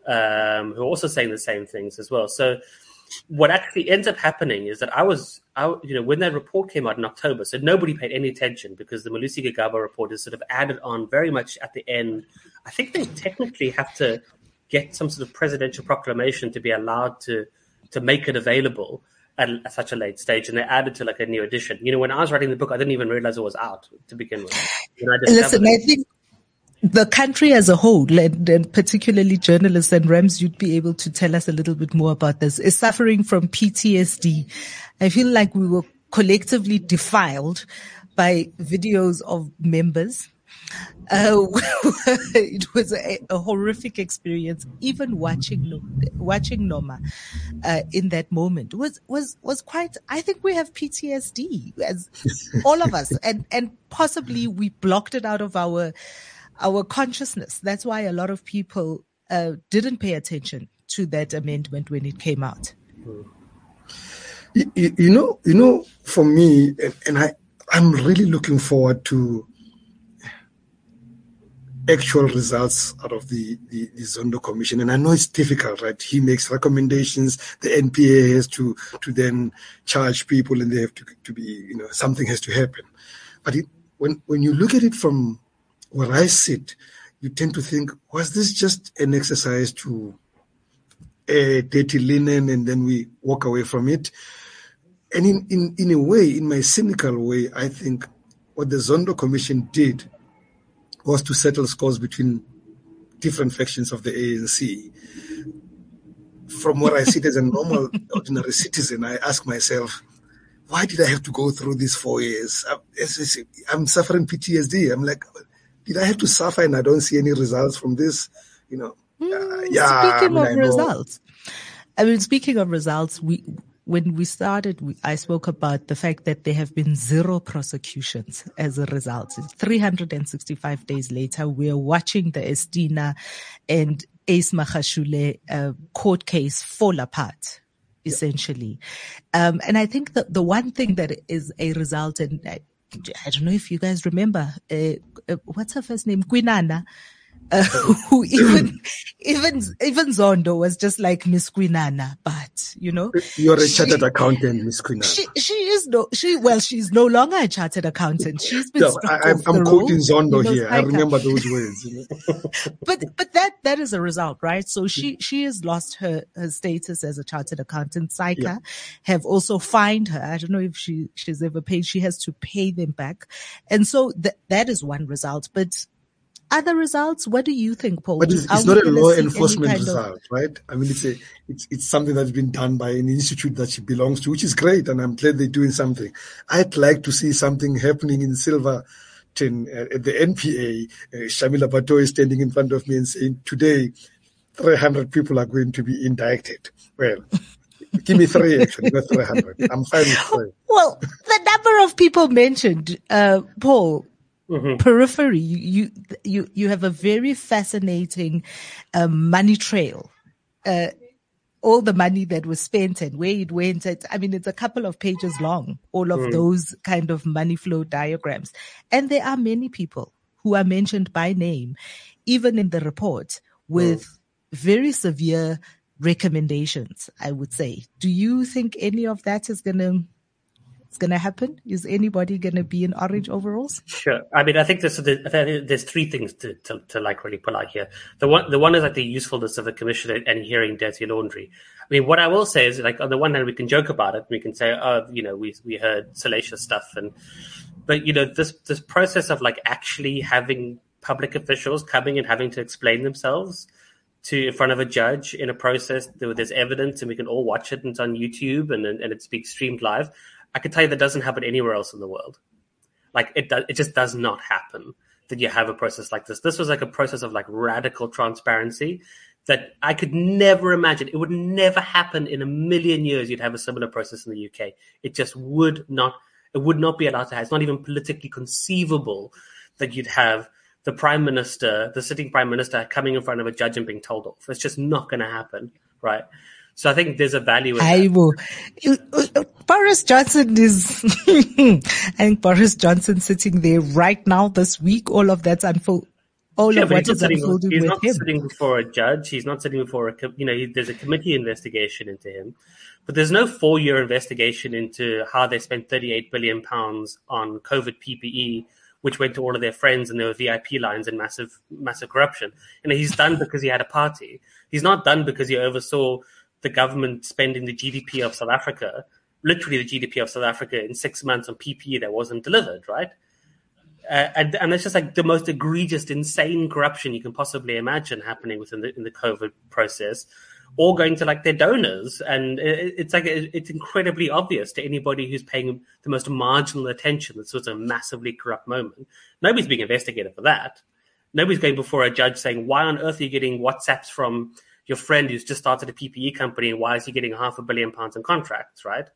um, who are also saying the same things as well. So what actually ends up happening is that I was, I, you know, when that report came out in October, so nobody paid any attention because the Malusi Gigaba report is sort of added on very much at the end. I think they technically have to get some sort of presidential proclamation to be allowed to to make it available at, at, such a late stage, and they added to like a new edition. You know, when I was writing the book, I didn't even realize it was out to begin with. I Listen. I think the country as a whole, and, and, particularly journalists and Rams, you'd be able to tell us a little bit more about this, is suffering from PTSD. I feel like we were collectively defiled by videos of members uh, it was a, a, horrific experience. Even watching watching Noma uh, in that moment was was was quite. I think we have PTSD as all of us, and and possibly we blocked it out of our our consciousness. That's why a lot of people uh, didn't pay attention to that amendment when it came out. You, you know, you know, for me, and, and I, I'm really looking forward to actual results out of the, the, the, Zondo Commission. And I know it's difficult, right? He makes recommendations. The NPA has to, to then charge people and they have to, to be, you know, something has to happen. But it, when, when you look at it from where I sit, you tend to think, was this just an exercise to air dirty linen and then we walk away from it? And in, in, in a way, in my cynical way, I think what the Zondo Commission did was to settle scores between different factions of the ANC. From where I sit as a normal, ordinary citizen, I ask myself, why did I have to go through these four years? I'm suffering PTSD. I'm like, did I have to suffer and I don't see any results from this? You know, mm, uh, yeah. Speaking I mean, of I results, I mean, speaking of results, we when we started, we, I spoke about the fact that there have been zero prosecutions as a result. 365 days later, we're watching the Estina and Ace Magashule uh, court case fall apart essentially. Um, and I think that the one thing that is a result, and I, don't know if you guys remember, uh, uh, what's her first name? Kwinana uh, who even even even Zondo was just like Miss Kwinana, but you know, you're a chartered accountant, Miss Kwinana. She she is no she well she's no longer a chartered accountant. She's been. No, I, am quoting Zondo here. I remember those words. You know? but but that that is a result, right? So she she has lost her her status as a chartered accountant. SAICA yeah. have also fined her. I don't know if she she's ever paid. She has to pay them back, and so that that is one result, but other results? What do you think, Paul? But it's, it's not a law enforcement result, of... right? I mean, it's a it's it's something that's been done by an institute that she belongs to, which is great, and I'm glad they're doing something. I'd like to see something happening in Silverton uh, at the NPA. Uh, Shamila Batohi is standing in front of me and saying, "Today, 300 people are going to be indicted." Well. Give me three, actually, not 300. I'm fine with three. Well, the number of people mentioned, uh, Paul, mm-hmm. periphery. You, you, you, you have a very fascinating um, money trail. Uh, all the money that was spent and where it went. At, I mean, it's a couple of pages long, all of mm. those kind of money flow diagrams. And there are many people who are mentioned by name, even in the report with mm. very severe recommendations, I would say. Do you think any of that is going to it's going to happen? Is anybody going to be in orange overalls? Sure. I mean, I think there's there's three things to, to, to, like really pull out here. The one the one is like the usefulness of the commission and hearing dirty laundry. I mean, what I will say is like on the one hand we can joke about it. We can say, oh, you know, we we heard salacious stuff, and but you know this this process of like actually having public officials coming and having to explain themselves to in front of a judge in a process where there's evidence and we can all watch it and it's on YouTube and and it's being streamed live. I can tell you that doesn't happen anywhere else in the world. Like it does, it just does not happen that you have a process like this. This was like a process of like radical transparency that I could never imagine. It would never happen in a million years. You'd have a similar process in the UK. It just would not. It would not be allowed to have. It's not even politically conceivable that you'd have the prime minister, the sitting prime minister, coming in front of a judge and being told off. It's just not going to happen, right? So I think there's a value in I will. Uh, uh, Boris Johnson is, I think Boris Johnson sitting there right now this week, all of that's unfold. All yeah, of what is sitting, unfolding he's with not him. sitting before a judge. He's not sitting before a, you know, there's a committee investigation into him, but there's no four year investigation into how they spent 38 billion pounds on COVID PPE which went to all of their friends and there were VIP lines and massive, massive corruption. And he's done because he had a party. He's not done because he oversaw the government spending the GDP of South Africa, literally the GDP of South Africa in six months on PPE that wasn't delivered, right? Uh, and, and it's just like the most egregious, insane corruption you can possibly imagine happening within the in the COVID process, all going to like their donors, and it, it's like it's incredibly obvious to anybody who's paying the most marginal attention. This was a massively corrupt moment. Nobody's being investigated for that. Nobody's going before a judge saying, "Why on earth are you getting WhatsApps from your friend who's just started a PPE company why is he getting half a billion pounds in contracts, right?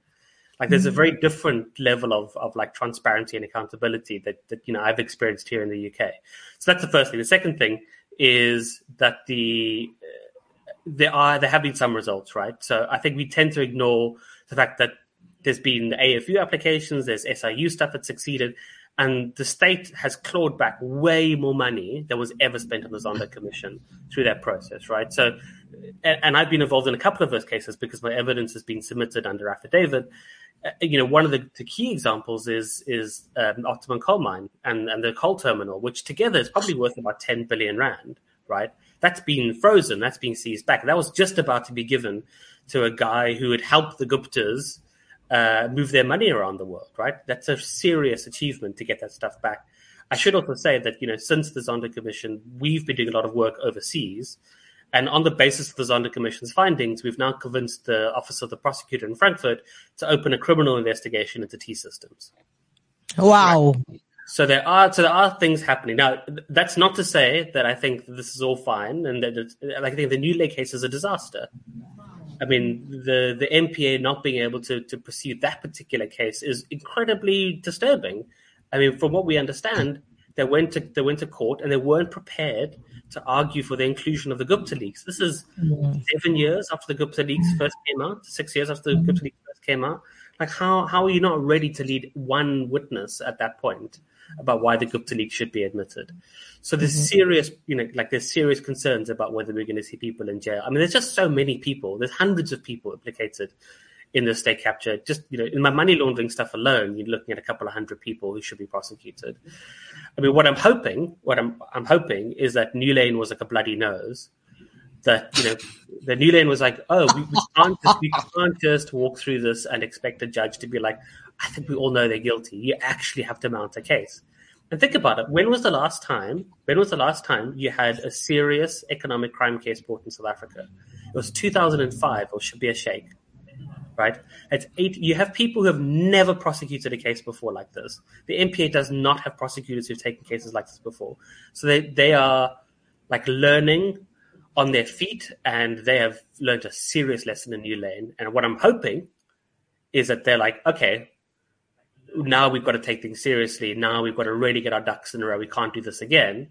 Like there's a very different level of, of like transparency and accountability that, that, you know, I've experienced here in the UK. So that's the first thing. The second thing is that the, uh, there are, there have been some results, right? So I think we tend to ignore the fact that there's been AFU applications, there's SIU stuff that succeeded, and the state has clawed back way more money than was ever spent on the Zondo Commission through that process, right? So, and I've been involved in a couple of those cases because my evidence has been submitted under affidavit. Uh, you know, one of the, the key examples is is um, Optimum Coal Mine and, and the coal terminal, which together is probably worth about 10 billion rand, right? That's been frozen, that's being seized back. That was just about to be given to a guy who had helped the Guptas uh, move their money around the world, right? That's a serious achievement to get that stuff back. I should also say that, you know, since the Zondo Commission, we've been doing a lot of work overseas. And on the basis of the Zondo Commission's findings, we've now convinced the Office of the Prosecutor in Frankfurt to open a criminal investigation into T-Systems. Wow. Right? So there are so there are things happening now. That's not to say that I think this is all fine and that like I think the Nulane case is a disaster. I mean, the the NPA not being able to to pursue that particular case is incredibly disturbing. I mean, from what we understand, they went to they went to court and they weren't prepared to argue for the inclusion of the Gupta leaks. This is mm. seven years after the Gupta leaks first came out, six years after the Gupta leaks first came out. Like, how how are you not ready to lead one witness at that point? About why the Gupta leaks should be admitted. So there's mm-hmm. serious, you know, like there's serious concerns about whether we're going to see people in jail. I mean, there's just so many people. There's hundreds of people implicated in the state capture. Just you know, in my money laundering stuff alone, you're looking at a couple of hundred people who should be prosecuted. I mean, what I'm hoping, what I'm I'm hoping is that Nulane was like a bloody nose. That you know, the Nulane was like, oh, we, we can't just, we can't just walk through this and expect a judge to be like, I think we all know they're guilty. You actually have to mount a case. And think about it. When was the last time? When was the last time you had a serious economic crime case brought in South Africa? It was 2005 or Schabir Shaik, right? It's eight. You have people who have never prosecuted a case before like this. The NPA does not have prosecutors who've taken cases like this before, so they they are like learning on their feet, and they have learned a serious lesson in Nulane. And what I'm hoping is that they're like, okay, now we've got to take things seriously. Now we've got to really get our ducks in a row. We can't do this again.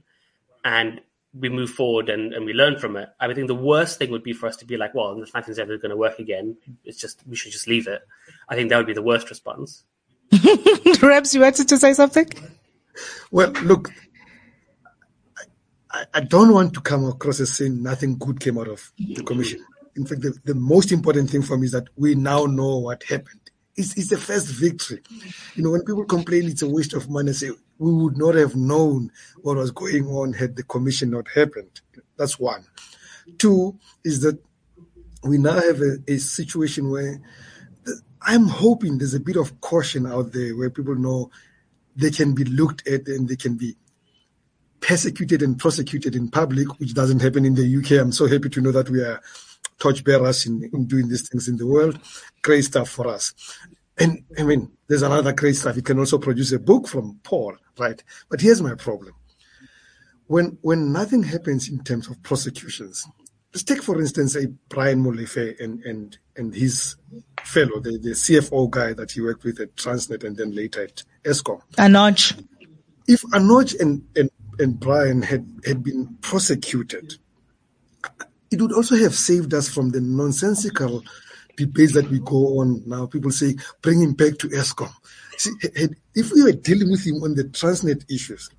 And we move forward and, and we learn from it. I think the worst thing would be for us to be like, well, nothing's ever going to work again. It's just, we should just leave it. I think that would be the worst response. Perhaps you wanted to say something? Well, look, I, I, don't want to come across as saying nothing good came out of the commission. In fact, the, the most important thing for me is that we now know what happened. It's, it's the first victory. You know, when people complain it's a waste of money, say we would not have known what was going on had the commission not happened. That's one. Two is that we now have a, a situation where the, I'm hoping there's a bit of caution out there where people know they can be looked at and they can be persecuted and prosecuted in public, which doesn't happen in the UK. I'm so happy to know that we are torchbearers in, in doing these things in the world. Great stuff for us. And I mean, there's another great stuff. You can also produce a book from Paul, right? But here's my problem. When when nothing happens in terms of prosecutions, let's take for instance a Brian Molefe and and and his fellow, the, the CFO guy that he worked with at Transnet and then later at Eskom. Anoj. If Anoj and, and, and Brian had, had been prosecuted, it would also have saved us from the nonsensical debates that we go on now. People say, bring him back to Eskom. See, if we were dealing with him on the Transnet issues,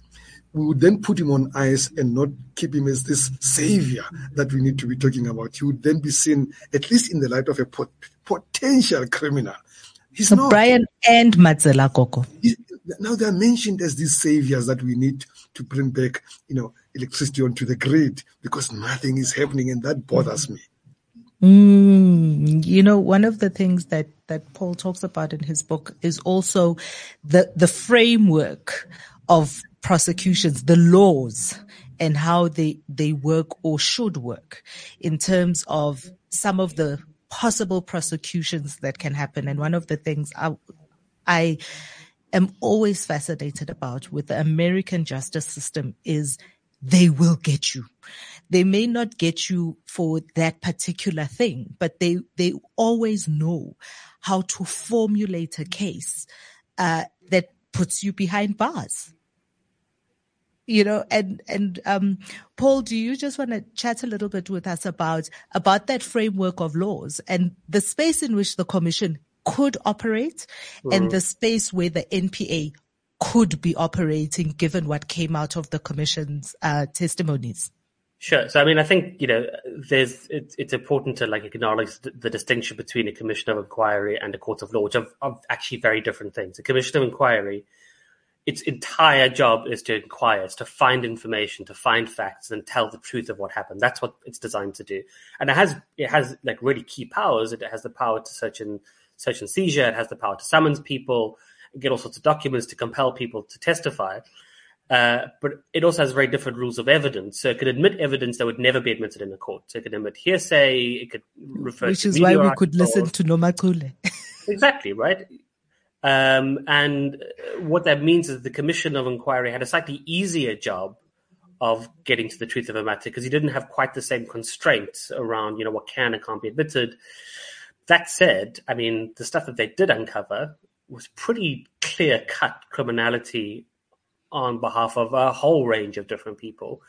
we would then put him on ice and not keep him as this savior that we need to be talking about. He would then be seen, at least in the light of a pot- potential criminal. He's so not. Brian and Matshela Koko. Now they're mentioned as these saviors that we need to bring back, you know, electricity onto the grid because nothing is happening, and that bothers me. Mm, you know, one of the things that, that Paul talks about in his book is also the, the framework of prosecutions, the laws and how they, they work or should work in terms of some of the possible prosecutions that can happen. And one of the things I, I am always fascinated about with the American justice system is they will get you. They may not get you for that particular thing, but they, they always know how to formulate a case, uh, that puts you behind bars. You know, and, and, um, Paul, do you just want to chat a little bit with us about, about that framework of laws and the space in which the commission could operate mm-hmm. and the space where the NPA could be operating given what came out of the commission's uh, testimonies? Sure. So, I mean, I think you know, there's it's, important to like acknowledge the, the, distinction between a commission of inquiry and a court of law, which are, are, actually very different things. A commission of inquiry, its entire job is to inquire, it's to find information, to find facts, and tell the truth of what happened. That's what it's designed to do, and it has it has like really key powers. It has the power to search and search and seizure. It has the power to summons people get all sorts of documents to compel people to testify. Uh, but it also has very different rules of evidence. So it could admit evidence that would never be admitted in a court. So it could admit hearsay. It could refer Which is why we could listen to Nomachule. exactly, right? Um, and what that means is the Commission of Inquiry had a slightly easier job of getting to the truth of a matter because you didn't have quite the same constraints around, you know, what can and can't be admitted. That said, I mean, the stuff that they did uncover was pretty clear cut criminality on behalf of a whole range of different people.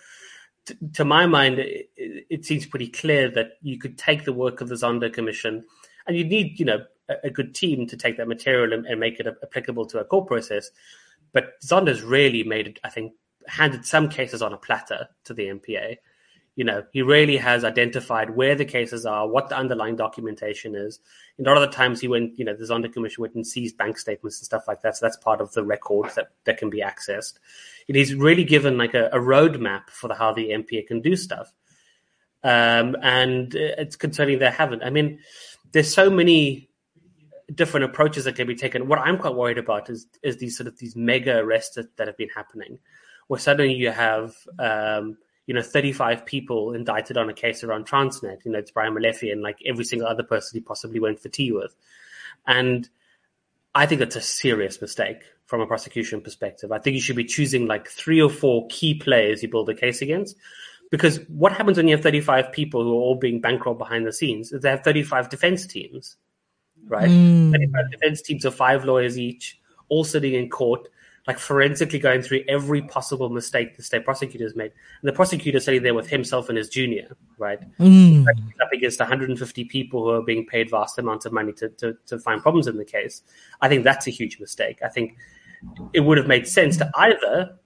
T- to my mind, it, it, seems pretty clear that you could take the work of the Zondo Commission, and you need, you know, a, a good team to take that material and, and make it applicable to a court process. But Zondo's really made it, I think, handed some cases on a platter to the NPA you know, he really has identified where the cases are, what the underlying documentation is. And a lot of the times he went, you know, the Zondo Commission went and seized bank statements and stuff like that. So that's part of the record that, that can be accessed. And he's really given like a, a roadmap for the, how the NPA can do stuff. Um, and it's concerning they haven't. I mean, there's so many different approaches that can be taken. What I'm quite worried about is, is these sort of these mega arrests that, that have been happening where suddenly you have, um, you know, 35 people indicted on a case around Transnet. You know, it's Brian Molefe and like every single other person he possibly went for tea with. And I think that's a serious mistake from a prosecution perspective. I think you should be choosing like three or four key players you build a case against. Because what happens when you have 35 people who are all being bankrolled behind the scenes is they have 35 defense teams, right? Mm. 35 defense teams of five lawyers each, all sitting in court, like forensically going through every possible mistake the state prosecutor's made. And the prosecutor sitting there with himself and his junior, right? Mm. Up against 150 people who are being paid vast amounts of money to, to, to find problems in the case. I think that's a huge mistake. I think it would have made sense to either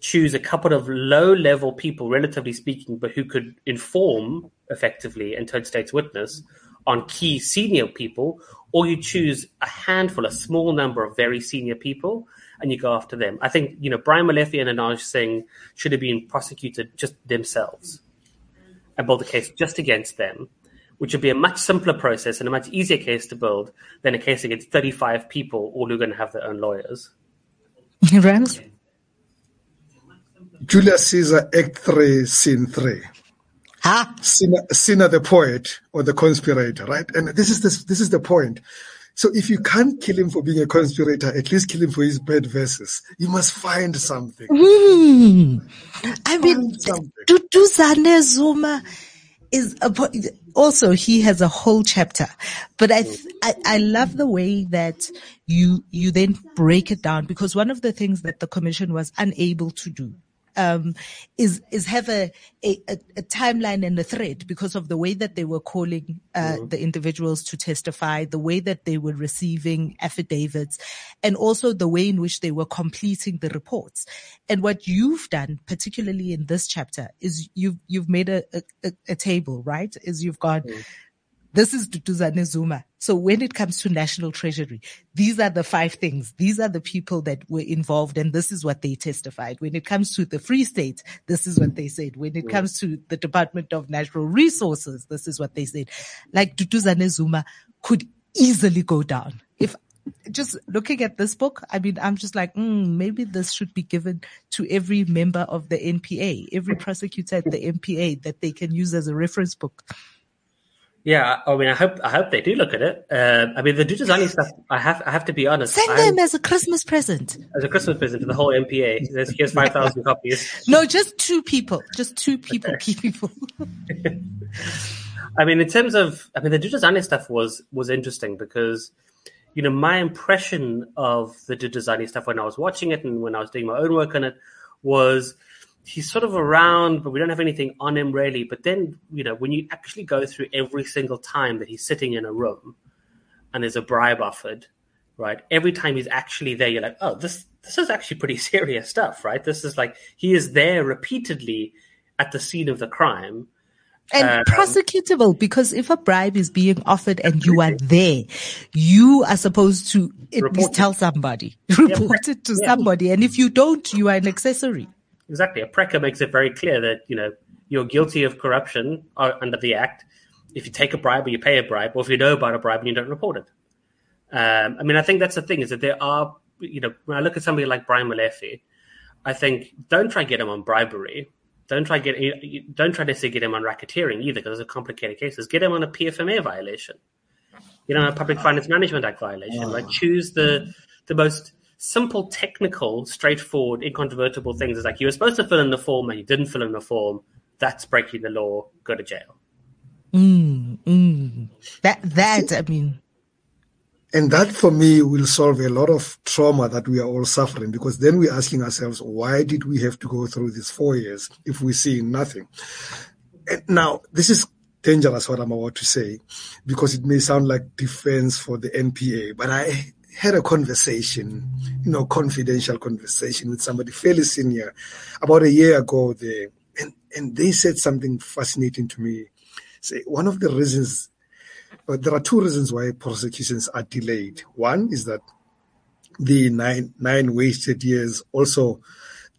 choose a couple of low level people, relatively speaking, but who could inform effectively and turn state's witness on key senior people, or you choose a handful, a small number of very senior people, and you go after them. I think you know Brian Molefe and Anoj Singh should have been prosecuted just themselves and build a case just against them, which would be a much simpler process and a much easier case to build than a case against 35 people, all who are going to have their own lawyers. Rams? Julius Caesar, Act 3, Scene 3. Ah, Cinna, the poet or the conspirator, right? And this is the, this is the point. So if you can't kill him for being a conspirator, at least kill him for his bad verses. You must find something. mm. I mean, Find. Duduzane Zuma is a, also he has a whole chapter, but I, th- I I love the way that you you then break it down because one of the things that the commission was unable to do um, is is have a, a a timeline and a thread because of the way that they were calling uh, the individuals to testify, the way that they were receiving affidavits, and also the way in which they were completing the reports. And what you've done, particularly in this chapter, is you've you've made a a, a table, right? Is you've got this is Duduzane Zuma. So when it comes to National Treasury, these are the five things. These are the people that were involved and this is what they testified. When it comes to the Free State, this is what they said. When it comes to the Department of Natural Resources, this is what they said. Like Duduzane Zuma could easily go down. If just looking at this book, I mean, I'm just like, mm, maybe this should be given to every member of the NPA, every prosecutor at the NPA that they can use as a reference book. Yeah, I mean, I hope I hope they do look at it. Uh, I mean, the Duduzane stuff. I have I have to be honest. Send I'm- them as a Christmas present. as a Christmas present to the whole NPA. There's, here's five thousand copies. No, just two people. Just two people. Key people. I mean, in terms of, I mean, the Duduzane stuff was was interesting because, you know, my impression of the Duduzane stuff when I was watching it and when I was doing my own work on it was he's sort of around, but we don't have anything on him really. But then, you know, when you actually go through every single time that he's sitting in a room and there's a bribe offered, right? Every time he's actually there, you're like, oh, this this is actually pretty serious stuff, right? This is like he is there repeatedly at the scene of the crime. And Um, prosecutable because if a bribe is being offered and you are there, you are supposed to at least tell somebody, report it to Yeah. somebody. And if you don't, you are an accessory. Exactly. A PRECCA makes it very clear that, you know, you're guilty of corruption uh, under the act if you take a bribe or you pay a bribe, or if you know about a bribe and you don't report it. Um, I mean, I think that's the thing is that there are, you know, when I look at somebody like Brian Molefe, I think don't try and get him on bribery. Don't try get don't try to get him on racketeering either because those are complicated cases. Get him on a PFMA violation, you know, a Public Finance Management Act violation. Right? Choose the the most simple, technical, straightforward, incontrovertible things. It's like you were supposed to fill in the form and you didn't fill in the form. That's breaking the law. Go to jail. Mm, mm. That, that, I mean, And that for me will solve a lot of trauma that we are all suffering because then we're asking ourselves, why did we have to go through these four years if we see nothing? And now, this is dangerous what I'm about to say because it may sound like defense for the NPA, but I had a conversation, you know, confidential conversation with somebody fairly senior about a year ago there. And, and they said something fascinating to me. Say, one of the reasons but there are two reasons why prosecutions are delayed. One is that the nine nine wasted years also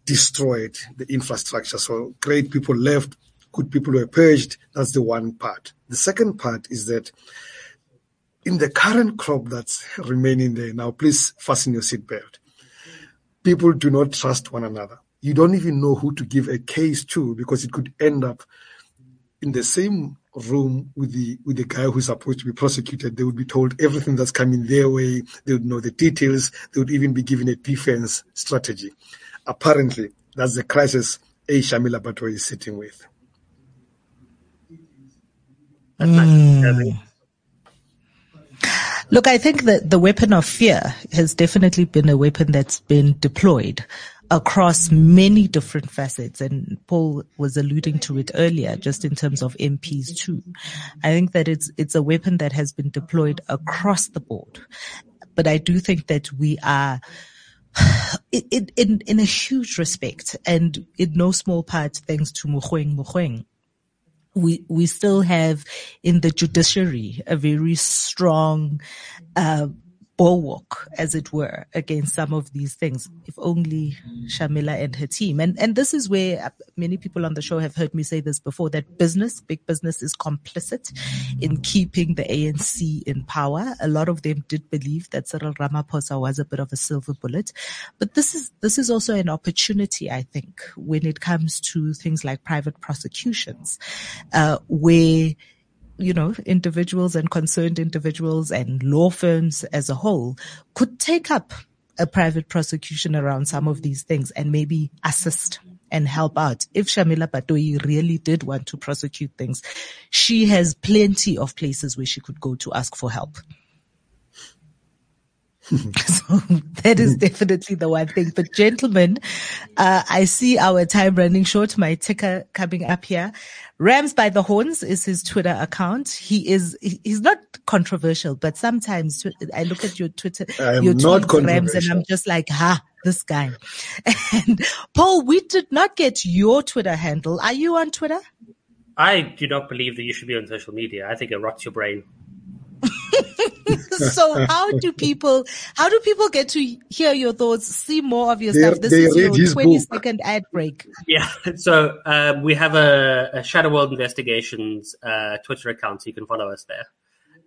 destroyed the infrastructure. So great people left, good people were purged. That's the one part. The second part is that in the current crop that's remaining there now, please fasten your seatbelt. People do not trust one another. You don't even know who to give a case to because it could end up in the same room with the with the guy who's supposed to be prosecuted, they would be told everything that's coming their way. They would know the details. They would even be given a defense strategy. Apparently, that's the crisis A. Shamila Batohi is sitting with. Hmm. Nice. Look, I think that the weapon of fear has definitely been a weapon that's been deployed across many different facets. And Paul was alluding to it earlier, just in terms of MPs too. I think that it's, it's a weapon that has been deployed across the board. But I do think that we are, in, in, in a huge respect and in no small part thanks to Mogoeng Mogoeng we we still have in the judiciary a very strong uh, bulwark, as it were, against some of these things. If only Shamila and her team. And, and this is where uh, many people on the show have heard me say this before, that business, big business is complicit in keeping the ANC in power. A lot of them did believe that Cyril Ramaphosa was a bit of a silver bullet. But this is, this is also an opportunity, I think, when it comes to things like private prosecutions, uh, where you know, individuals and concerned individuals and law firms as a whole could take up a private prosecution around some of these things and maybe assist and help out. If Shamila Batohi really did want to prosecute things, she has plenty of places where she could go to ask for help. so that is definitely the one thing. But gentlemen, uh, I see our time running short. My ticker coming up here. Rams by the Horns is his Twitter account. He is, he's not controversial, but sometimes I look at your Twitter, I am your not tweets, Rams, and I'm just like, ha, this guy. And Paul, we did not get your Twitter handle. Are you on Twitter? I do not believe that you should be on social media. I think it rots your brain. so how do people how do people get to hear your thoughts, see more of your They- stuff? This is your his 20 book. second ad break. Yeah. So um, we have a, a Shadow World Investigations uh, Twitter account, so you can follow us there.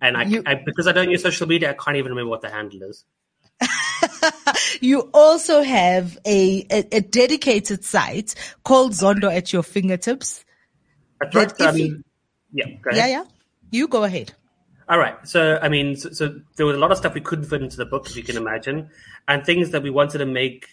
And I, You- I, because I don't use social media, I can't even remember what the handle is. You also have a, a, a dedicated site called Zondo at your fingertips. That's But right. So, I if you- mean, yeah. Go ahead. Yeah, yeah. You go ahead. All right. So, I mean, so, so there was a lot of stuff we couldn't fit into the book, as you can imagine, and things that we wanted to make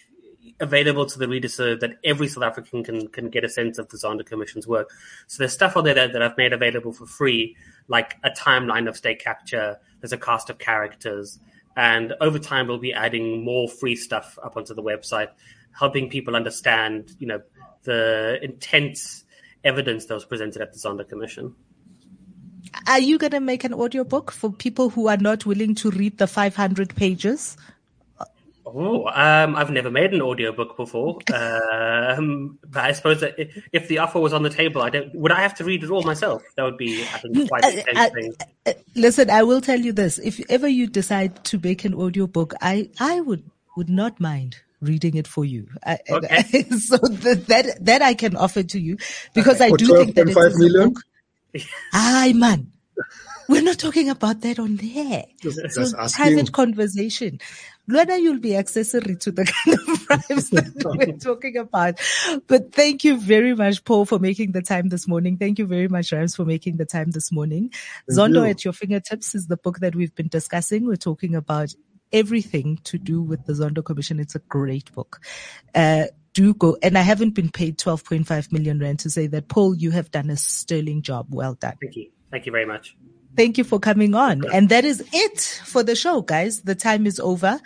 available to the reader so that every South African can, can get a sense of the Zondo Commission's work. So there's stuff on there that, that I've made available for free, like a timeline of state capture. There's a cast of characters. And over time, we'll be adding more free stuff up onto the website, helping people understand, you know, the intense evidence that was presented at the Zonda Commission. Are you going to make an audiobook for people who are not willing to read the 500 pages? Oh, um, I've never made an audiobook before. Um, but I suppose that if, if the offer was on the table, I don't. Would I have to read it all myself? That would be, I think, quite an Uh, intense uh, uh, listen, I will tell you this. If ever you decide to make an audiobook, I, I would, would not mind reading it for you. I, Okay. so th- that, that I can offer to you because I do think that it 12.5 is a book. Aye, man. We're not talking about that on there. Just, It's just asking. private conversation. Whether you'll be accessory to the kind of bribes that we're talking about. But thank you very much, Paul, for making the time this morning. Thank you very much, Rams, for making the time this morning. Thank Zondo you. at Your Fingertips is the book that we've been discussing. We're talking about everything to do with the Zondo Commission. It's a great book. Uh, do go, and I haven't been paid 12.5 million rand to say that, Paul, you have done a sterling job. Well done. Thank you. Thank you very much. Thank you for coming on. And that is it for the show, guys. The time is over.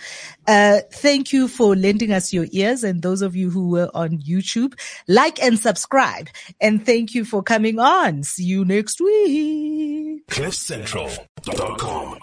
Uh, thank you for lending us your ears and those of you who were on YouTube, like and subscribe. And thank you for coming on. See you next week. CliffCentral.com.